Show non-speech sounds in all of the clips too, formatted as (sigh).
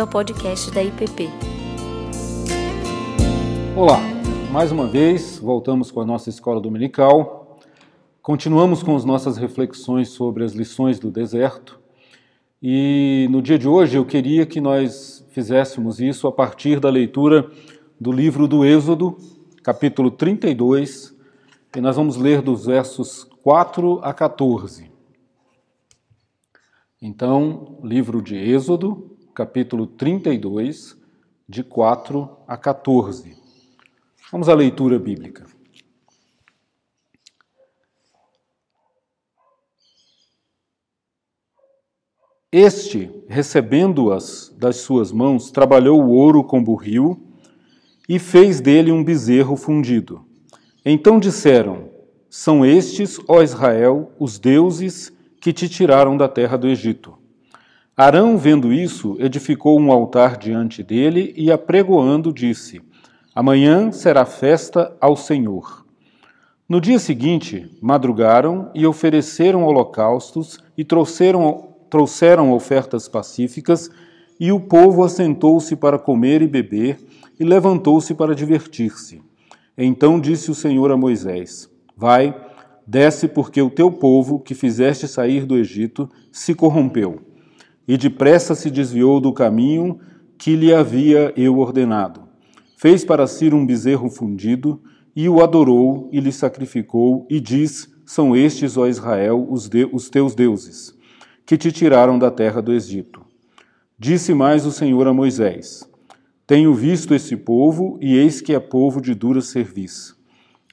bem-vindo ao podcast da IPP. Olá, mais uma vez voltamos com a nossa escola dominical. Continuamos com as nossas reflexões sobre as lições do deserto. E no dia de hoje eu queria que nós fizéssemos isso a partir da leitura do livro do Êxodo, capítulo 32, e nós vamos ler dos versos 4 a 14. Então, livro de Êxodo, capítulo 32, de 4 a 14. Vamos à leitura bíblica. Este, recebendo-as das suas mãos, trabalhou o ouro com burril e fez dele um bezerro fundido. Então disseram: São estes, ó Israel, os deuses que te tiraram da terra do Egito. Arão, vendo isso, edificou um altar diante dele e, apregoando, disse: Amanhã será festa ao Senhor. No dia seguinte, madrugaram e ofereceram holocaustos e trouxeram, trouxeram ofertas pacíficas, e o povo assentou-se para comer e beber, e levantou-se para divertir-se. Então disse o Senhor a Moisés: Vai, Desce, porque o teu povo, que fizeste sair do Egito, se corrompeu, e depressa se desviou do caminho que lhe havia eu ordenado. Fez para si um bezerro fundido, e o adorou, e lhe sacrificou, e diz: São estes, ó Israel, os, de, os teus deuses, que te tiraram da terra do Egito. Disse mais o Senhor a Moisés: Tenho visto esse povo, e eis que é povo de dura serviço.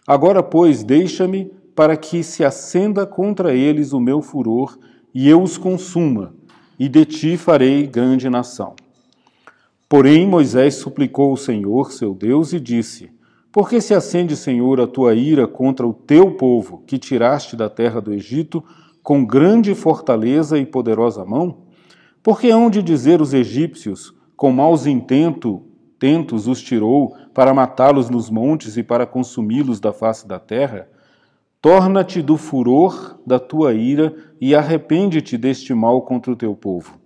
Agora, pois, deixa-me para que se acenda contra eles o meu furor e eu os consuma, e de ti farei grande nação. Porém, Moisés suplicou o Senhor, seu Deus, e disse: Por que se acende, Senhor, a tua ira contra o teu povo, que tiraste da terra do Egito, com grande fortaleza e poderosa mão? Porque hão de dizer os egípcios, com maus intento, tentos os tirou para matá-los nos montes e para consumi-los da face da terra? Torna-te do furor da tua ira e arrepende-te deste mal contra o teu povo.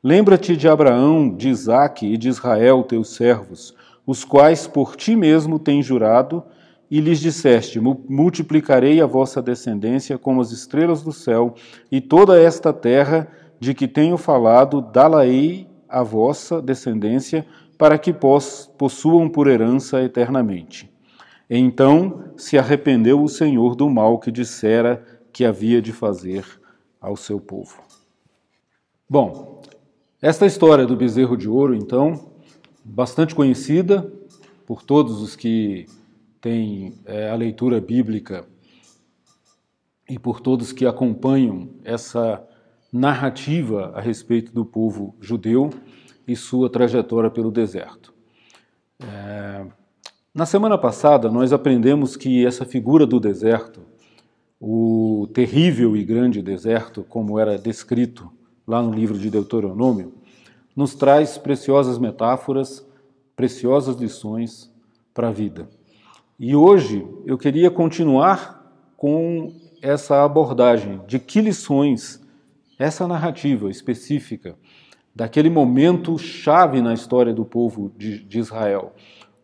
Lembra-te de Abraão, de Isaque e de Israel, teus servos, os quais por ti mesmo tens jurado, e lhes disseste: Multiplicarei a vossa descendência como as estrelas do céu, e toda esta terra de que tenho falado, dá-la-ei a vossa descendência, para que possuam por herança eternamente. Então se arrependeu o Senhor do mal que dissera que havia de fazer ao seu povo. Bom, esta história do bezerro de ouro, então, bastante conhecida por todos os que têm é, a leitura bíblica e por todos que acompanham essa narrativa a respeito do povo judeu e sua trajetória pelo deserto. É, na semana passada, nós aprendemos que essa figura do deserto, o terrível e grande deserto, como era descrito lá no livro de Deuteronômio, nos traz preciosas metáforas, preciosas lições para a vida. E hoje eu queria continuar com essa abordagem de que lições essa narrativa específica daquele momento chave na história do povo de, de Israel,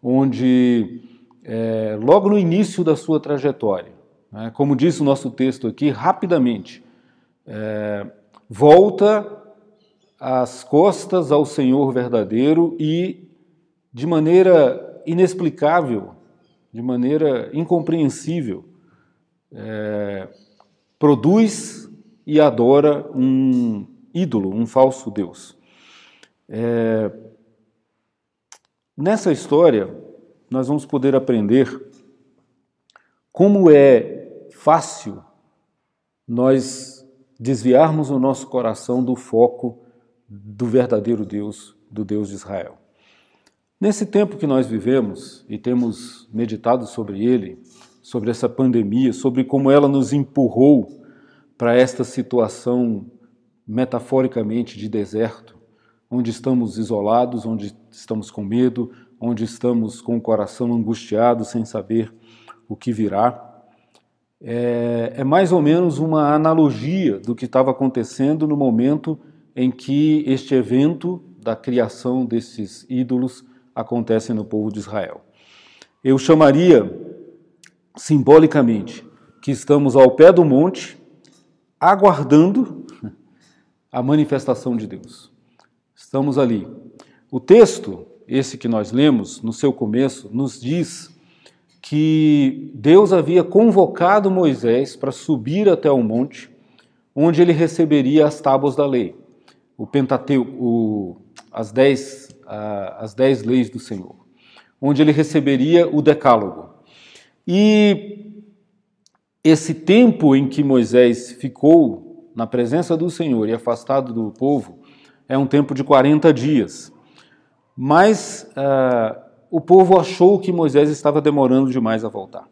onde, é, logo no início da sua trajetória, né, como diz o nosso texto aqui, rapidamente, é, volta as costas ao Senhor verdadeiro e, de maneira inexplicável, de maneira incompreensível, é, produz e adora um ídolo, um falso Deus. É, Nessa história, nós vamos poder aprender como é fácil nós desviarmos o nosso coração do foco do verdadeiro Deus, do Deus de Israel. Nesse tempo que nós vivemos e temos meditado sobre ele, sobre essa pandemia, sobre como ela nos empurrou para esta situação metaforicamente de deserto, onde estamos isolados, onde estamos com medo, onde estamos com o coração angustiado, sem saber o que virá. É, é mais ou menos uma analogia do que estava acontecendo no momento em que este evento da criação desses ídolos acontece no povo de Israel. Eu chamaria simbolicamente que estamos ao pé do monte, aguardando a manifestação de Deus. Estamos ali. O texto, esse que nós lemos no seu começo, nos diz que Deus havia convocado Moisés para subir até o monte, onde ele receberia as tábuas da lei, o Pentateuco, as dez, as dez leis do Senhor, onde ele receberia o decálogo. E esse tempo em que Moisés ficou na presença do Senhor e afastado do povo é um tempo de 40 dias. Mas uh, o povo achou que Moisés estava demorando demais a voltar.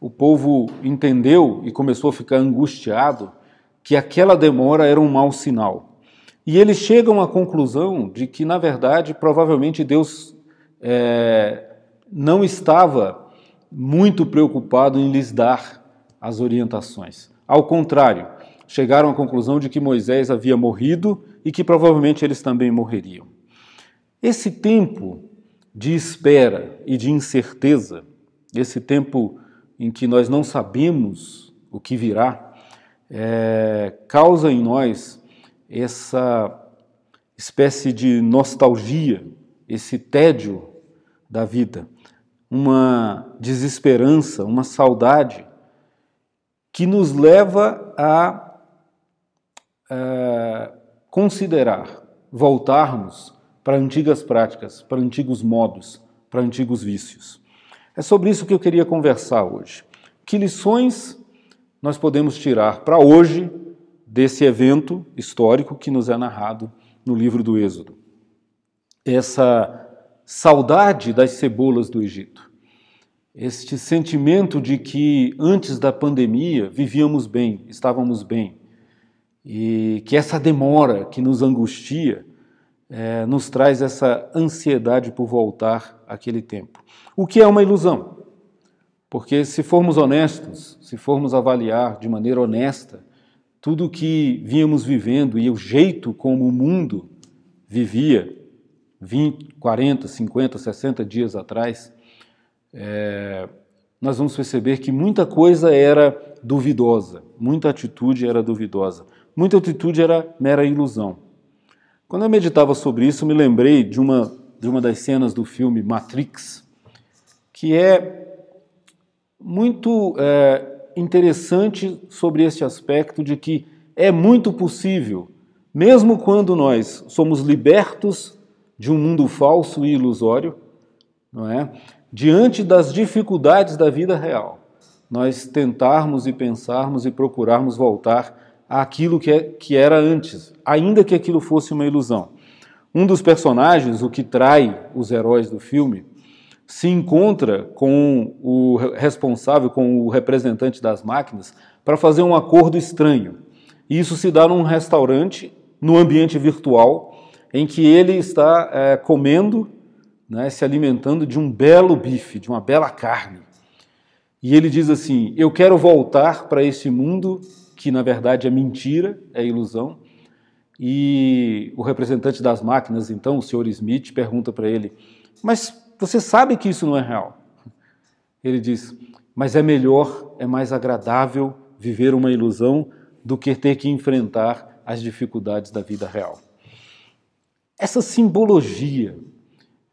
O povo entendeu e começou a ficar angustiado que aquela demora era um mau sinal. E eles chegam à conclusão de que, na verdade, provavelmente Deus é, não estava muito preocupado em lhes dar as orientações. Ao contrário, chegaram à conclusão de que Moisés havia morrido e que provavelmente eles também morreriam. Esse tempo de espera e de incerteza, esse tempo em que nós não sabemos o que virá, é, causa em nós essa espécie de nostalgia, esse tédio da vida, uma desesperança, uma saudade que nos leva a, a considerar, voltarmos para antigas práticas, para antigos modos, para antigos vícios. É sobre isso que eu queria conversar hoje. Que lições nós podemos tirar para hoje desse evento histórico que nos é narrado no livro do Êxodo? Essa saudade das cebolas do Egito. Este sentimento de que antes da pandemia vivíamos bem, estávamos bem, e que essa demora que nos angustia é, nos traz essa ansiedade por voltar àquele tempo. O que é uma ilusão? Porque se formos honestos, se formos avaliar de maneira honesta tudo o que vínhamos vivendo e o jeito como o mundo vivia 20, 40, 50, 60 dias atrás, é, nós vamos perceber que muita coisa era duvidosa, muita atitude era duvidosa, muita atitude era mera ilusão. Quando eu meditava sobre isso, me lembrei de uma, de uma das cenas do filme Matrix, que é muito é, interessante sobre este aspecto de que é muito possível, mesmo quando nós somos libertos de um mundo falso e ilusório, não é? diante das dificuldades da vida real, nós tentarmos e pensarmos e procurarmos voltar àquilo que, é, que era antes, ainda que aquilo fosse uma ilusão. Um dos personagens, o que trai os heróis do filme, se encontra com o responsável, com o representante das máquinas, para fazer um acordo estranho. E isso se dá num restaurante, no ambiente virtual, em que ele está é, comendo, né, se alimentando de um belo bife, de uma bela carne. E ele diz assim: Eu quero voltar para esse mundo que na verdade é mentira, é ilusão. E o representante das máquinas, então, o senhor Smith, pergunta para ele: Mas você sabe que isso não é real? Ele diz: Mas é melhor, é mais agradável viver uma ilusão do que ter que enfrentar as dificuldades da vida real. Essa simbologia,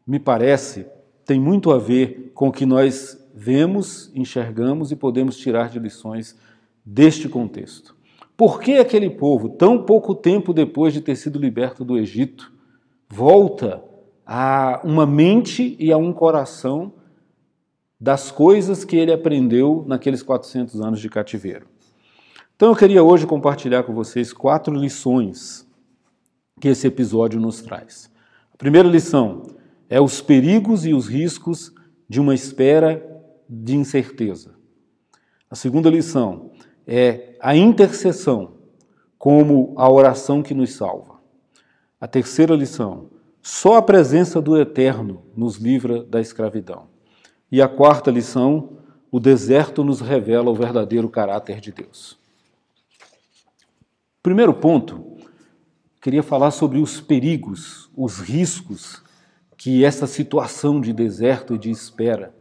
me parece, tem muito a ver com o que nós vemos, enxergamos e podemos tirar de lições deste contexto. Por que aquele povo, tão pouco tempo depois de ter sido liberto do Egito, volta a uma mente e a um coração das coisas que ele aprendeu naqueles 400 anos de cativeiro? Então eu queria hoje compartilhar com vocês quatro lições que esse episódio nos traz. A primeira lição é os perigos e os riscos de uma espera de incerteza. A segunda lição é a intercessão como a oração que nos salva. A terceira lição, só a presença do Eterno nos livra da escravidão. E a quarta lição, o deserto nos revela o verdadeiro caráter de Deus. Primeiro ponto queria falar sobre os perigos, os riscos que essa situação de deserto e de espera,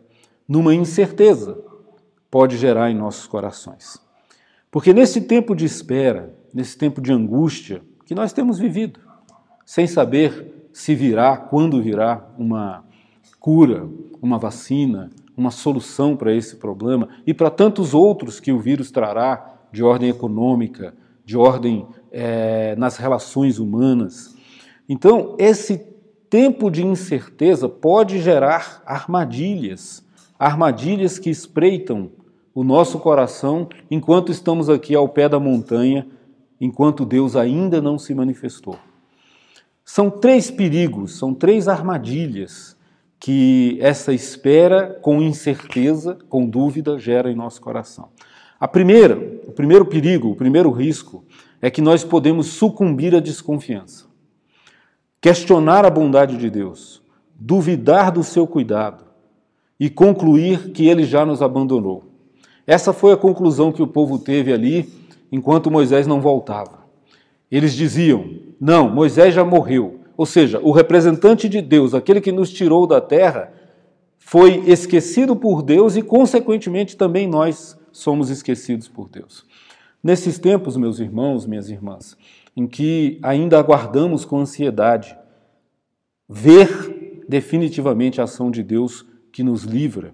numa incerteza, pode gerar em nossos corações. Porque nesse tempo de espera, nesse tempo de angústia que nós temos vivido, sem saber se virá, quando virá uma cura, uma vacina, uma solução para esse problema e para tantos outros que o vírus trará de ordem econômica, de ordem é, nas relações humanas. Então, esse tempo de incerteza pode gerar armadilhas, armadilhas que espreitam o nosso coração enquanto estamos aqui ao pé da montanha, enquanto Deus ainda não se manifestou. São três perigos, são três armadilhas que essa espera com incerteza, com dúvida, gera em nosso coração. A primeira, o primeiro perigo, o primeiro risco é que nós podemos sucumbir à desconfiança, questionar a bondade de Deus, duvidar do seu cuidado e concluir que ele já nos abandonou. Essa foi a conclusão que o povo teve ali enquanto Moisés não voltava. Eles diziam: Não, Moisés já morreu. Ou seja, o representante de Deus, aquele que nos tirou da terra, foi esquecido por Deus e, consequentemente, também nós somos esquecidos por Deus. Nesses tempos, meus irmãos, minhas irmãs, em que ainda aguardamos com ansiedade ver definitivamente a ação de Deus que nos livra,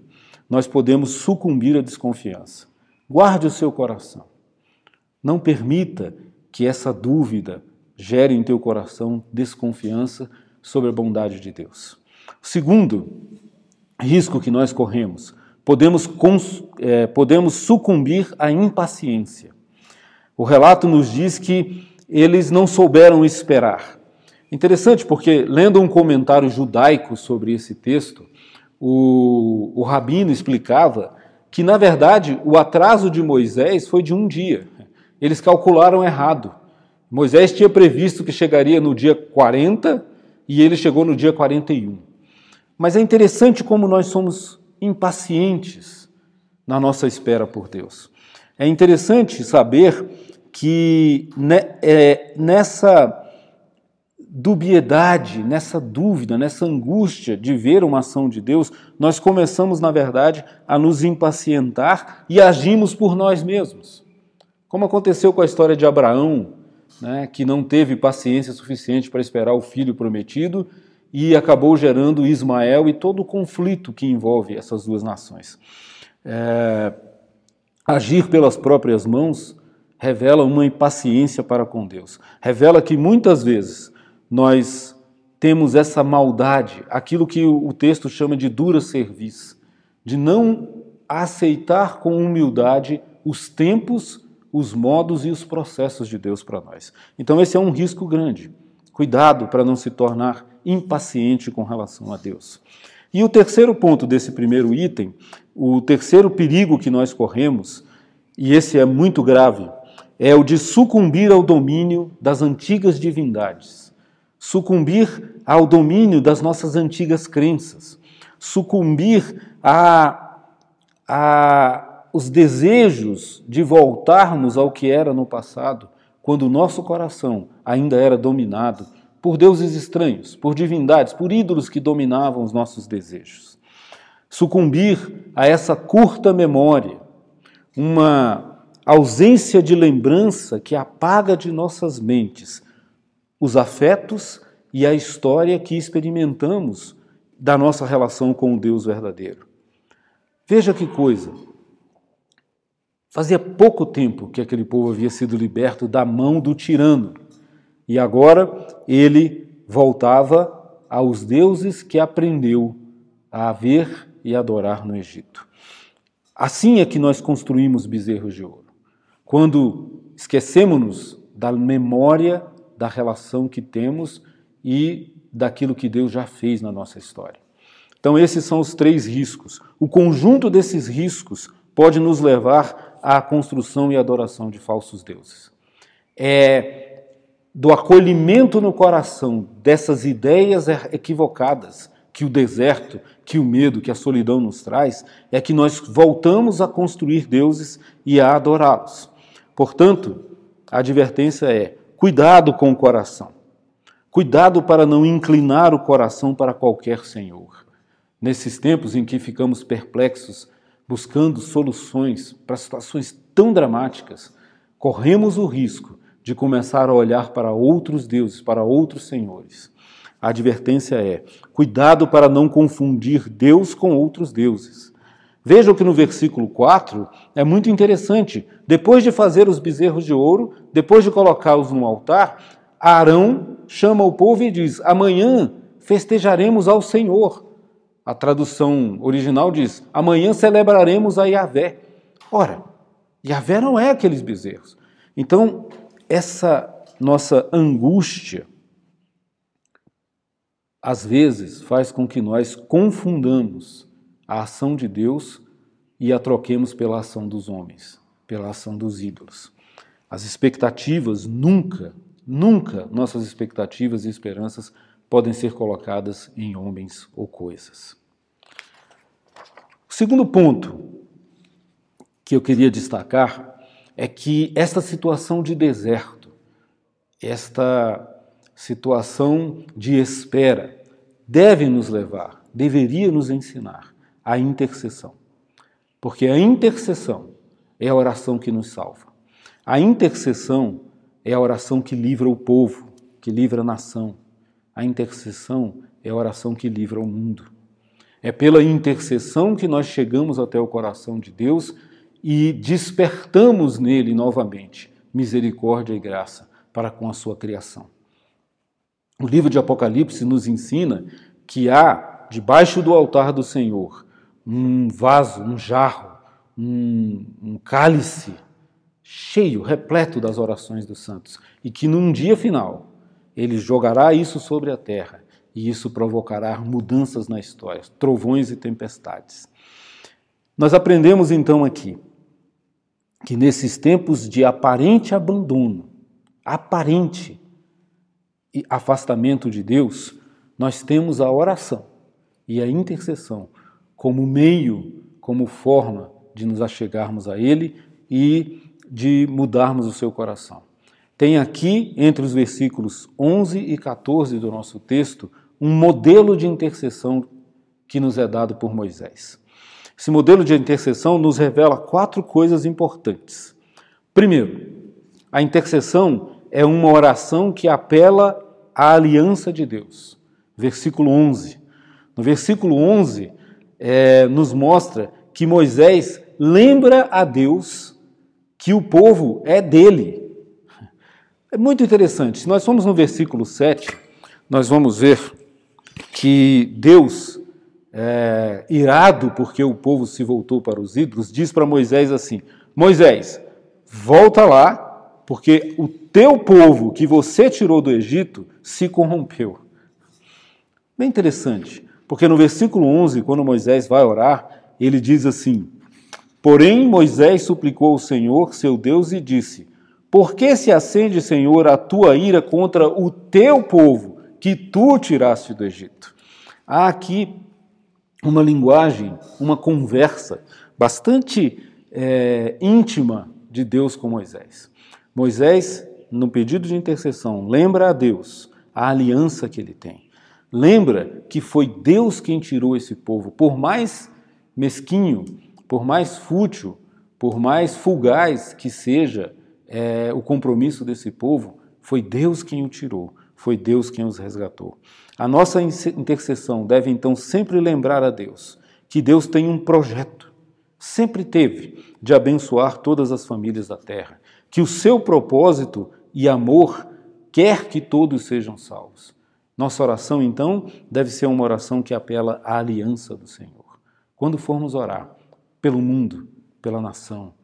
nós podemos sucumbir à desconfiança. Guarde o seu coração. Não permita que essa dúvida gere em teu coração desconfiança sobre a bondade de Deus. Segundo risco que nós corremos, podemos, é, podemos sucumbir à impaciência. O relato nos diz que eles não souberam esperar. Interessante porque, lendo um comentário judaico sobre esse texto, o, o rabino explicava que, na verdade, o atraso de Moisés foi de um dia. Eles calcularam errado. Moisés tinha previsto que chegaria no dia 40 e ele chegou no dia 41. Mas é interessante como nós somos impacientes na nossa espera por Deus. É interessante saber que é, nessa dubiedade, nessa dúvida, nessa angústia de ver uma ação de Deus, nós começamos, na verdade, a nos impacientar e agimos por nós mesmos. Como aconteceu com a história de Abraão, né, que não teve paciência suficiente para esperar o filho prometido e acabou gerando Ismael e todo o conflito que envolve essas duas nações. É, agir pelas próprias mãos revela uma impaciência para com Deus. Revela que muitas vezes nós temos essa maldade, aquilo que o texto chama de dura serviço, de não aceitar com humildade os tempos, os modos e os processos de Deus para nós. Então, esse é um risco grande. Cuidado para não se tornar impaciente com relação a Deus. E o terceiro ponto desse primeiro item, o terceiro perigo que nós corremos, e esse é muito grave, é o de sucumbir ao domínio das antigas divindades sucumbir ao domínio das nossas antigas crenças, sucumbir a, a os desejos de voltarmos ao que era no passado, quando o nosso coração ainda era dominado por deuses estranhos, por divindades, por ídolos que dominavam os nossos desejos. Sucumbir a essa curta memória, uma ausência de lembrança que apaga de nossas mentes os afetos e a história que experimentamos da nossa relação com o Deus verdadeiro. Veja que coisa! Fazia pouco tempo que aquele povo havia sido liberto da mão do tirano e agora ele voltava aos deuses que aprendeu a ver e adorar no Egito. Assim é que nós construímos bezerros de ouro. Quando esquecemos-nos da memória da relação que temos e daquilo que Deus já fez na nossa história. Então, esses são os três riscos. O conjunto desses riscos pode nos levar à construção e adoração de falsos deuses. É do acolhimento no coração dessas ideias equivocadas que o deserto, que o medo, que a solidão nos traz, é que nós voltamos a construir deuses e a adorá-los. Portanto, a advertência é: Cuidado com o coração. Cuidado para não inclinar o coração para qualquer senhor. Nesses tempos em que ficamos perplexos, buscando soluções para situações tão dramáticas, corremos o risco de começar a olhar para outros deuses, para outros senhores. A advertência é: cuidado para não confundir Deus com outros deuses. Vejam que no versículo 4 é muito interessante. Depois de fazer os bezerros de ouro, depois de colocá-los no altar, Arão chama o povo e diz: Amanhã festejaremos ao Senhor. A tradução original diz: Amanhã celebraremos a Yahvé. Ora, Yahvé não é aqueles bezerros. Então, essa nossa angústia, às vezes, faz com que nós confundamos a ação de Deus e a troquemos pela ação dos homens, pela ação dos ídolos. As expectativas nunca, nunca nossas expectativas e esperanças podem ser colocadas em homens ou coisas. O segundo ponto que eu queria destacar é que esta situação de deserto, esta situação de espera, deve nos levar, deveria nos ensinar a intercessão. Porque a intercessão é a oração que nos salva. A intercessão é a oração que livra o povo, que livra a nação. A intercessão é a oração que livra o mundo. É pela intercessão que nós chegamos até o coração de Deus e despertamos nele novamente misericórdia e graça para com a sua criação. O livro de Apocalipse nos ensina que há debaixo do altar do Senhor um vaso, um jarro, um, um cálice cheio, repleto das orações dos santos, e que num dia final ele jogará isso sobre a terra e isso provocará mudanças na história, trovões e tempestades. Nós aprendemos então aqui que nesses tempos de aparente abandono, aparente afastamento de Deus, nós temos a oração e a intercessão como meio, como forma de nos achegarmos a Ele e de mudarmos o seu coração. Tem aqui, entre os versículos 11 e 14 do nosso texto, um modelo de intercessão que nos é dado por Moisés. Esse modelo de intercessão nos revela quatro coisas importantes. Primeiro, a intercessão é uma oração que apela à aliança de Deus. Versículo 11. No versículo 11, é, nos mostra que Moisés lembra a Deus que o povo é dele. É muito interessante. Se nós formos no versículo 7, nós vamos ver que Deus é, irado porque o povo se voltou para os ídolos, diz para Moisés assim: Moisés, volta lá, porque o teu povo que você tirou do Egito se corrompeu. Bem interessante, porque no versículo 11, quando Moisés vai orar, ele diz assim: Porém, Moisés suplicou ao Senhor, seu Deus, e disse: Por que se acende, Senhor, a tua ira contra o teu povo que tu tiraste do Egito? Há aqui uma linguagem, uma conversa bastante é, íntima de Deus com Moisés. Moisés, no pedido de intercessão, lembra a Deus a aliança que ele tem. Lembra que foi Deus quem tirou esse povo, por mais mesquinho, por mais fútil, por mais fugaz que seja é, o compromisso desse povo, foi Deus quem o tirou, foi Deus quem os resgatou. A nossa intercessão deve então sempre lembrar a Deus que Deus tem um projeto, sempre teve, de abençoar todas as famílias da terra, que o seu propósito e amor quer que todos sejam salvos. Nossa oração, então, deve ser uma oração que apela à aliança do Senhor. Quando formos orar pelo mundo, pela nação,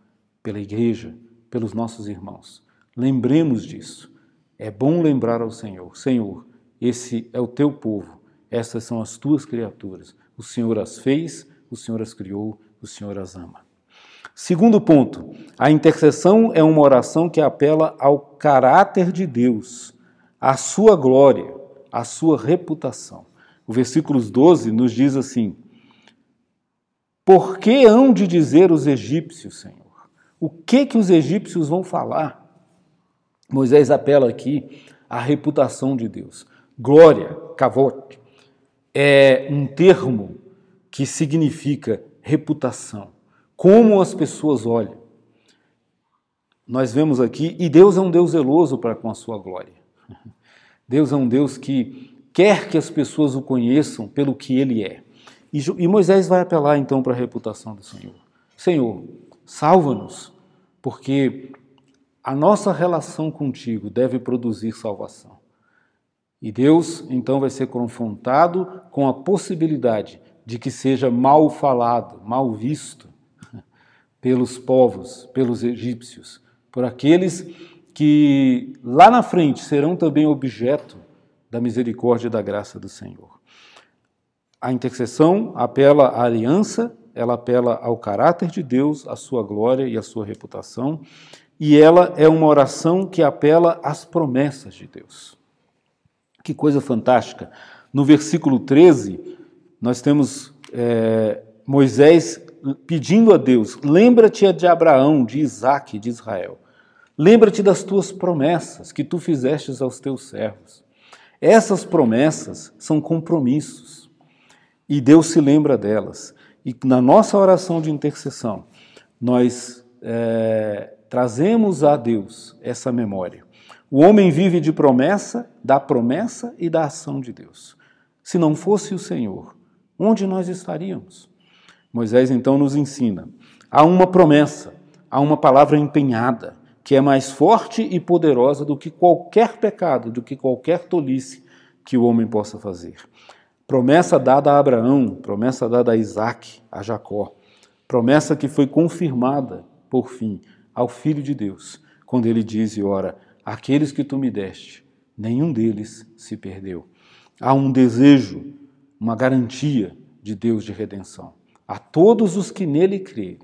pela igreja, pelos nossos irmãos, lembremos disso. É bom lembrar ao Senhor: Senhor, esse é o teu povo, essas são as tuas criaturas. O Senhor as fez, o Senhor as criou, o Senhor as ama. Segundo ponto, a intercessão é uma oração que apela ao caráter de Deus, à sua glória, à sua reputação. O versículo 12 nos diz assim: Por que hão de dizer os egípcios, Senhor? O que que os egípcios vão falar? Moisés apela aqui à reputação de Deus. Glória, kavod, é um termo que significa reputação, como as pessoas olham. Nós vemos aqui, e Deus é um Deus zeloso para com a sua glória. Deus é um Deus que quer que as pessoas o conheçam pelo que ele é. E Moisés vai apelar então para a reputação do Senhor. Senhor, salva-nos, porque a nossa relação contigo deve produzir salvação. E Deus então vai ser confrontado com a possibilidade de que seja mal falado, mal visto (laughs) pelos povos, pelos egípcios, por aqueles que lá na frente serão também objeto da misericórdia e da graça do Senhor. A intercessão apela à aliança, ela apela ao caráter de Deus, à sua glória e à sua reputação, e ela é uma oração que apela às promessas de Deus. Que coisa fantástica! No versículo 13, nós temos é, Moisés pedindo a Deus: lembra-te de Abraão, de Isaac, de Israel. Lembra-te das tuas promessas que tu fizestes aos teus servos. Essas promessas são compromissos e Deus se lembra delas. E na nossa oração de intercessão, nós é, trazemos a Deus essa memória. O homem vive de promessa, da promessa e da ação de Deus. Se não fosse o Senhor, onde nós estaríamos? Moisés então nos ensina: há uma promessa, há uma palavra empenhada, que é mais forte e poderosa do que qualquer pecado, do que qualquer tolice que o homem possa fazer. Promessa dada a Abraão, promessa dada a Isaac, a Jacó, promessa que foi confirmada, por fim, ao Filho de Deus, quando ele diz e ora: Aqueles que tu me deste, nenhum deles se perdeu. Há um desejo, uma garantia de Deus de redenção. A todos os que nele crerem,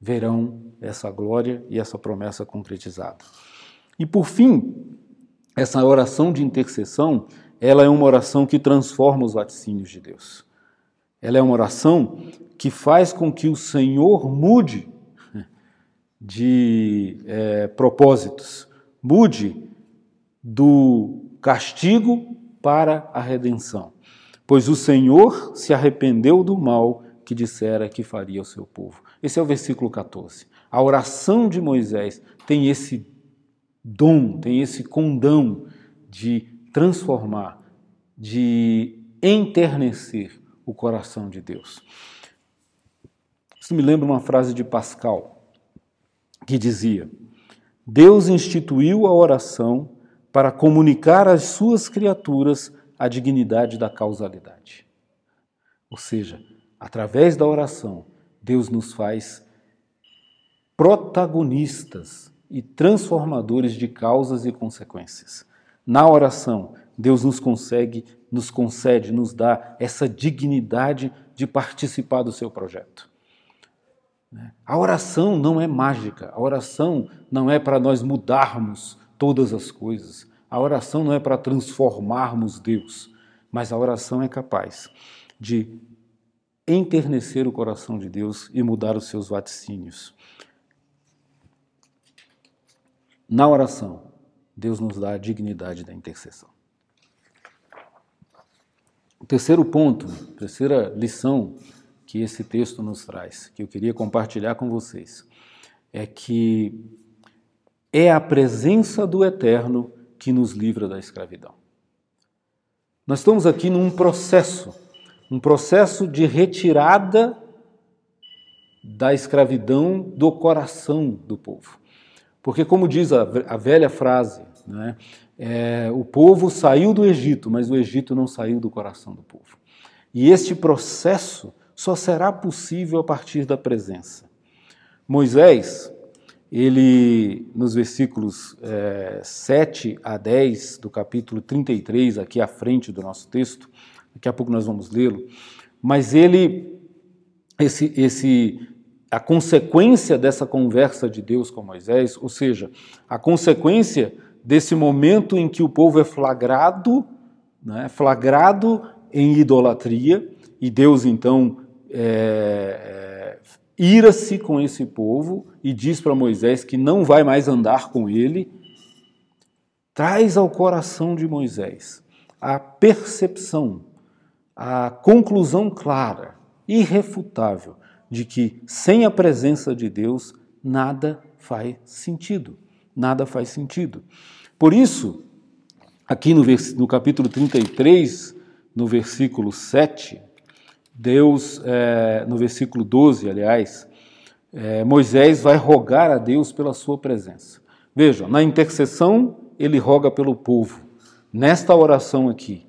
verão essa glória e essa promessa concretizada. E por fim, essa oração de intercessão, ela é uma oração que transforma os vaticínios de Deus. Ela é uma oração que faz com que o Senhor mude de é, propósitos, mude do castigo para a redenção. Pois o Senhor se arrependeu do mal que dissera que faria ao seu povo. Esse é o versículo 14. A oração de Moisés tem esse dom, tem esse condão de transformar, de enternecer o coração de Deus. Isso me lembra uma frase de Pascal, que dizia: Deus instituiu a oração para comunicar às suas criaturas a dignidade da causalidade. Ou seja, através da oração, Deus nos faz protagonistas e transformadores de causas e consequências. Na oração, Deus nos consegue, nos concede, nos dá essa dignidade de participar do seu projeto. A oração não é mágica, a oração não é para nós mudarmos todas as coisas, a oração não é para transformarmos Deus, mas a oração é capaz de enternecer o coração de Deus e mudar os seus vaticínios. Na oração, Deus nos dá a dignidade da intercessão. O terceiro ponto, terceira lição que esse texto nos traz, que eu queria compartilhar com vocês, é que é a presença do Eterno que nos livra da escravidão. Nós estamos aqui num processo, um processo de retirada da escravidão do coração do povo. Porque, como diz a, a velha frase, né, é, o povo saiu do Egito, mas o Egito não saiu do coração do povo. E este processo só será possível a partir da presença. Moisés, ele, nos versículos é, 7 a 10 do capítulo 33, aqui à frente do nosso texto, daqui a pouco nós vamos lê-lo, mas ele, esse, esse a consequência dessa conversa de Deus com Moisés, ou seja, a consequência desse momento em que o povo é flagrado, né, flagrado em idolatria, e Deus então é, é, ira-se com esse povo e diz para Moisés que não vai mais andar com ele, traz ao coração de Moisés a percepção, a conclusão clara, irrefutável, de que sem a presença de Deus nada faz sentido. Nada faz sentido. Por isso, aqui no, no capítulo 33, no versículo 7, Deus, é, no versículo 12, aliás, é, Moisés vai rogar a Deus pela sua presença. Vejam, na intercessão, ele roga pelo povo. Nesta oração aqui,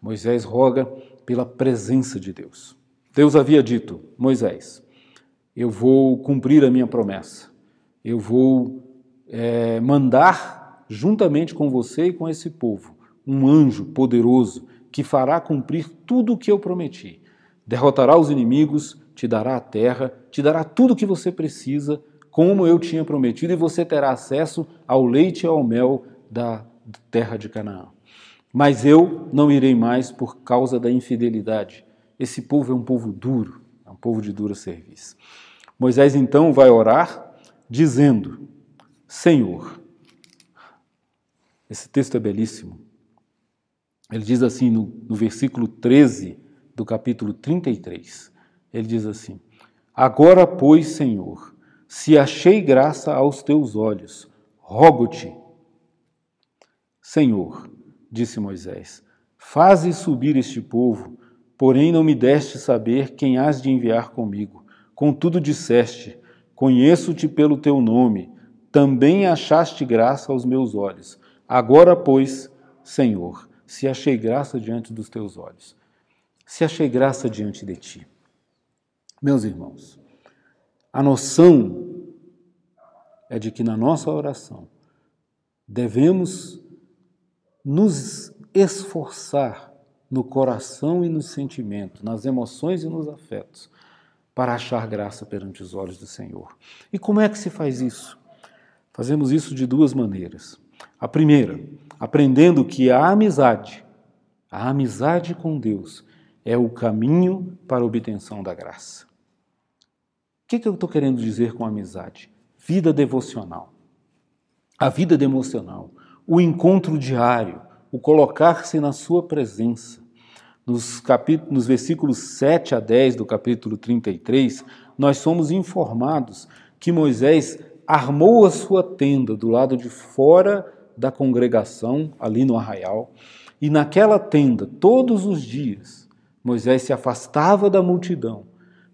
Moisés roga pela presença de Deus. Deus havia dito: Moisés, eu vou cumprir a minha promessa, eu vou é, mandar juntamente com você e com esse povo um anjo poderoso que fará cumprir tudo o que eu prometi. Derrotará os inimigos, te dará a terra, te dará tudo o que você precisa, como eu tinha prometido, e você terá acesso ao leite e ao mel da terra de Canaã. Mas eu não irei mais por causa da infidelidade. Esse povo é um povo duro, é um povo de dura serviço. Moisés então vai orar dizendo: Senhor, esse texto é belíssimo. Ele diz assim no, no versículo 13 do capítulo 33. Ele diz assim: Agora, pois, Senhor, se achei graça aos teus olhos, rogo-te. Senhor, disse Moisés, faze subir este povo, porém não me deste saber quem hás de enviar comigo. Contudo disseste: Conheço-te pelo teu nome, também achaste graça aos meus olhos. Agora, pois, Senhor, se achei graça diante dos teus olhos, se achei graça diante de ti. Meus irmãos, a noção é de que na nossa oração devemos nos esforçar no coração e no sentimento, nas emoções e nos afetos, para achar graça perante os olhos do Senhor. E como é que se faz isso? Fazemos isso de duas maneiras. A primeira, aprendendo que a amizade, a amizade com Deus, é o caminho para a obtenção da graça. O que, que eu estou querendo dizer com amizade? Vida devocional. A vida devocional, o encontro diário, o colocar-se na sua presença. Nos, nos versículos 7 a 10 do capítulo 33, nós somos informados que Moisés armou a sua tenda do lado de fora da congregação, ali no arraial, e naquela tenda, todos os dias, Moisés se afastava da multidão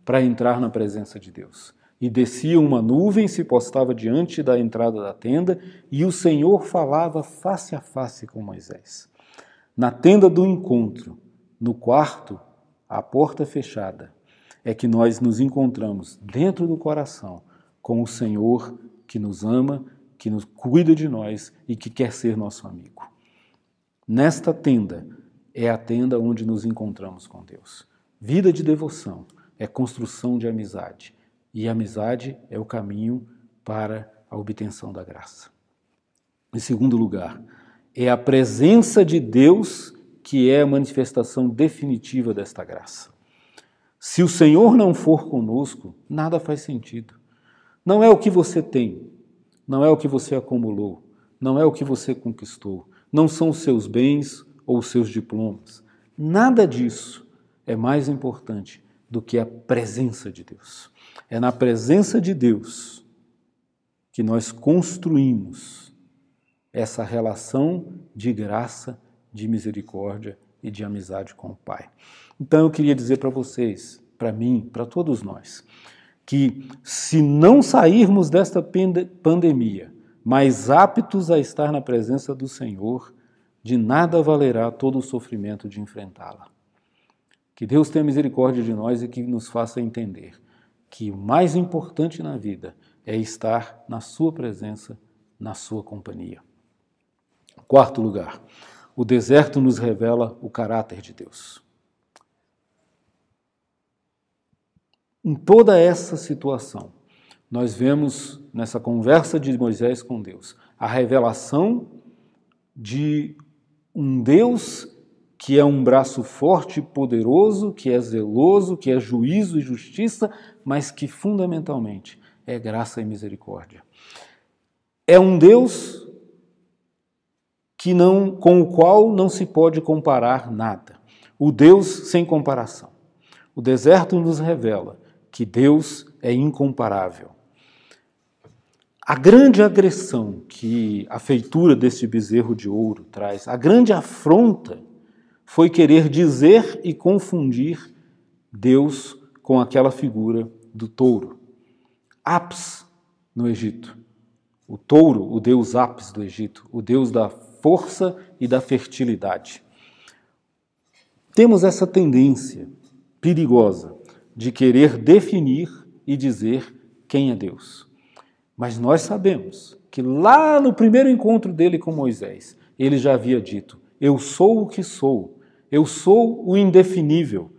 para entrar na presença de Deus. E descia uma nuvem, se postava diante da entrada da tenda, e o Senhor falava face a face com Moisés. Na tenda do encontro, no quarto, a porta fechada, é que nós nos encontramos dentro do coração com o Senhor que nos ama que nos cuida de nós e que quer ser nosso amigo. Nesta tenda é a tenda onde nos encontramos com Deus. Vida de devoção é construção de amizade, e amizade é o caminho para a obtenção da graça. Em segundo lugar, é a presença de Deus que é a manifestação definitiva desta graça. Se o Senhor não for conosco, nada faz sentido. Não é o que você tem, não é o que você acumulou, não é o que você conquistou, não são os seus bens ou os seus diplomas. Nada disso é mais importante do que a presença de Deus. É na presença de Deus que nós construímos essa relação de graça, de misericórdia e de amizade com o Pai. Então eu queria dizer para vocês, para mim, para todos nós, que se não sairmos desta pandemia mais aptos a estar na presença do Senhor, de nada valerá todo o sofrimento de enfrentá-la. Que Deus tenha misericórdia de nós e que nos faça entender que o mais importante na vida é estar na Sua presença, na Sua companhia. Quarto lugar, o deserto nos revela o caráter de Deus. Em toda essa situação, nós vemos nessa conversa de Moisés com Deus a revelação de um Deus que é um braço forte e poderoso, que é zeloso, que é juízo e justiça, mas que fundamentalmente é graça e misericórdia. É um Deus que não com o qual não se pode comparar nada. O Deus sem comparação. O deserto nos revela que Deus é incomparável. A grande agressão que a feitura deste bezerro de ouro traz, a grande afronta, foi querer dizer e confundir Deus com aquela figura do touro. Apis no Egito. O touro, o deus Apis do Egito, o deus da força e da fertilidade. Temos essa tendência perigosa de querer definir e dizer quem é Deus. Mas nós sabemos que lá no primeiro encontro dele com Moisés, ele já havia dito: Eu sou o que sou, eu sou o indefinível.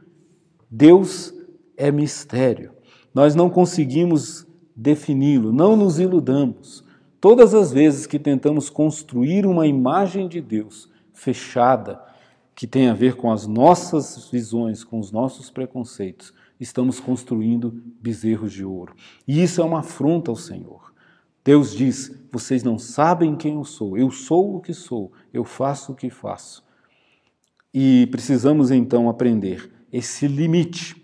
Deus é mistério. Nós não conseguimos defini-lo, não nos iludamos. Todas as vezes que tentamos construir uma imagem de Deus fechada, que tem a ver com as nossas visões, com os nossos preconceitos, estamos construindo bezerros de ouro. E isso é uma afronta ao Senhor. Deus diz: Vocês não sabem quem eu sou, eu sou o que sou, eu faço o que faço. E precisamos então aprender esse limite.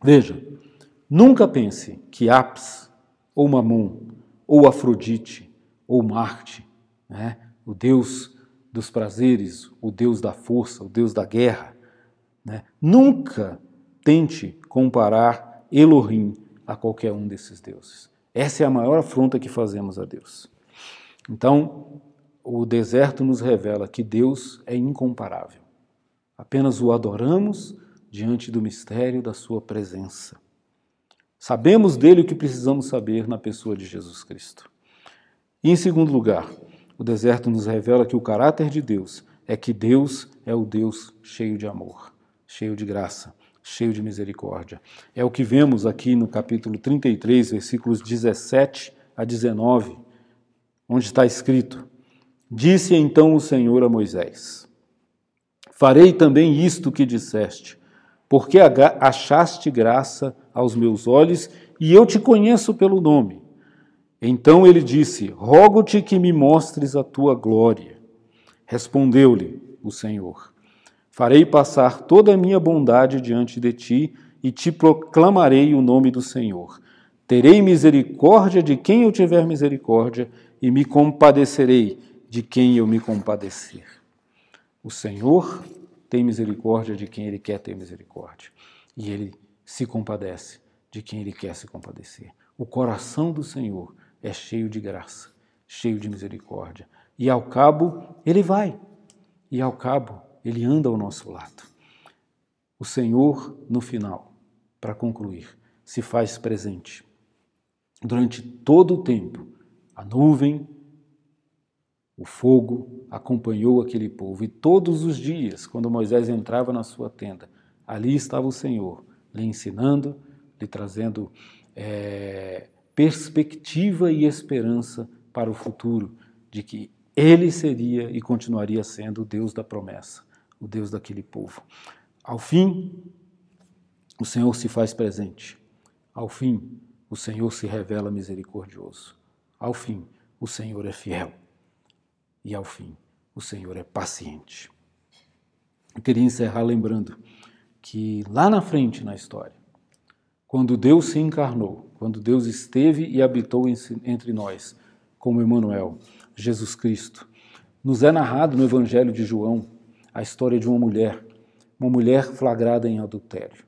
Veja, nunca pense que Apis, ou Mamon, ou Afrodite, ou Marte, né, o Deus dos prazeres, o Deus da força, o Deus da guerra, né, nunca tente comparar Elohim a qualquer um desses deuses. Essa é a maior afronta que fazemos a Deus. Então, o deserto nos revela que Deus é incomparável. Apenas o adoramos diante do mistério da Sua presença. Sabemos dele o que precisamos saber na pessoa de Jesus Cristo. E, em segundo lugar, o deserto nos revela que o caráter de Deus é que Deus é o Deus cheio de amor, cheio de graça, cheio de misericórdia. É o que vemos aqui no capítulo 33, versículos 17 a 19, onde está escrito: Disse então o Senhor a Moisés: Farei também isto que disseste, porque achaste graça aos meus olhos e eu te conheço pelo nome. Então ele disse: Rogo-te que me mostres a tua glória. Respondeu-lhe o Senhor: Farei passar toda a minha bondade diante de ti e te proclamarei o nome do Senhor. Terei misericórdia de quem eu tiver misericórdia e me compadecerei de quem eu me compadecer. O Senhor tem misericórdia de quem ele quer ter misericórdia e ele se compadece de quem ele quer se compadecer. O coração do Senhor é cheio de graça, cheio de misericórdia. E ao cabo, ele vai. E ao cabo, ele anda ao nosso lado. O Senhor, no final, para concluir, se faz presente. Durante todo o tempo, a nuvem, o fogo acompanhou aquele povo, e todos os dias, quando Moisés entrava na sua tenda, ali estava o Senhor, lhe ensinando, lhe trazendo é, perspectiva e esperança para o futuro, de que ele seria e continuaria sendo o Deus da promessa o Deus daquele povo. Ao fim, o Senhor se faz presente. Ao fim, o Senhor se revela misericordioso. Ao fim, o Senhor é fiel. E ao fim, o Senhor é paciente. Eu queria encerrar lembrando que lá na frente na história, quando Deus se encarnou, quando Deus esteve e habitou entre nós, como Emmanuel, Jesus Cristo, nos é narrado no Evangelho de João a história de uma mulher, uma mulher flagrada em adultério.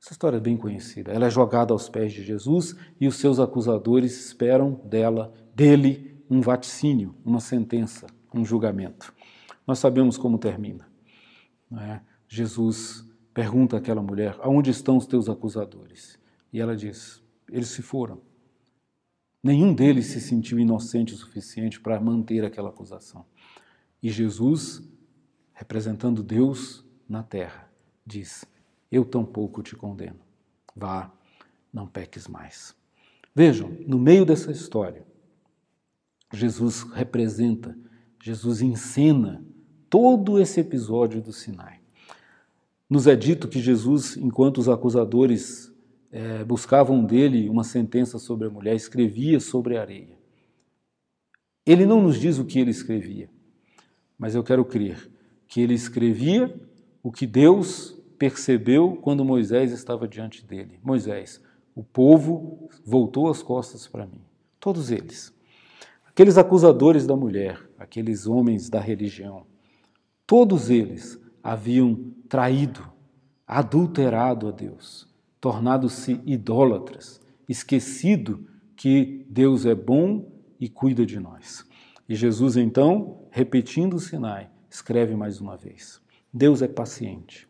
Essa história é bem conhecida. Ela é jogada aos pés de Jesus e os seus acusadores esperam dela, dele, um vaticínio, uma sentença, um julgamento. Nós sabemos como termina. É? Jesus pergunta àquela mulher: Aonde estão os teus acusadores? E ela diz: Eles se foram. Nenhum deles se sentiu inocente o suficiente para manter aquela acusação. E Jesus representando Deus na terra, diz: Eu tampouco te condeno. Vá, não peques mais. Vejam, no meio dessa história, Jesus representa, Jesus encena todo esse episódio do Sinai. Nos é dito que Jesus, enquanto os acusadores é, buscavam dele uma sentença sobre a mulher, escrevia sobre a areia. Ele não nos diz o que ele escrevia, mas eu quero crer que ele escrevia o que Deus percebeu quando Moisés estava diante dele. Moisés, o povo voltou as costas para mim. Todos eles. Aqueles acusadores da mulher, aqueles homens da religião, todos eles haviam traído, adulterado a Deus, tornado-se idólatras, esquecido que Deus é bom e cuida de nós. E Jesus, então, repetindo o Sinai, escreve mais uma vez: Deus é paciente.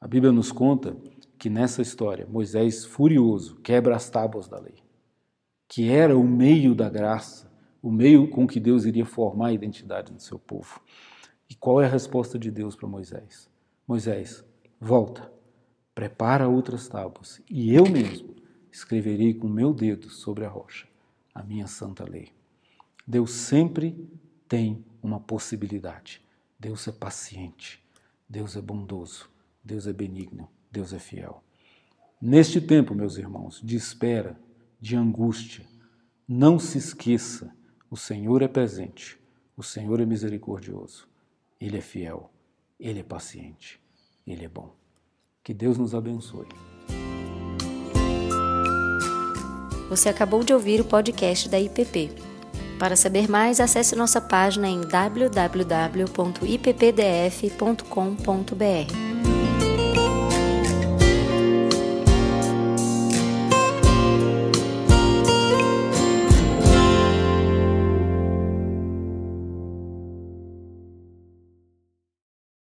A Bíblia nos conta que nessa história, Moisés, furioso, quebra as tábuas da lei, que era o meio da graça, o meio com que Deus iria formar a identidade do seu povo. E qual é a resposta de Deus para Moisés? Moisés, volta, prepara outras tábuas, e eu mesmo escreverei com meu dedo sobre a rocha a minha santa lei. Deus sempre tem uma possibilidade. Deus é paciente, Deus é bondoso, Deus é benigno, Deus é fiel. Neste tempo, meus irmãos, de espera, de angústia, não se esqueça: o Senhor é presente, o Senhor é misericordioso, Ele é fiel, Ele é paciente, Ele é bom. Que Deus nos abençoe. Você acabou de ouvir o podcast da IPP. Para saber mais, acesse nossa página em www.ippdf.com.br.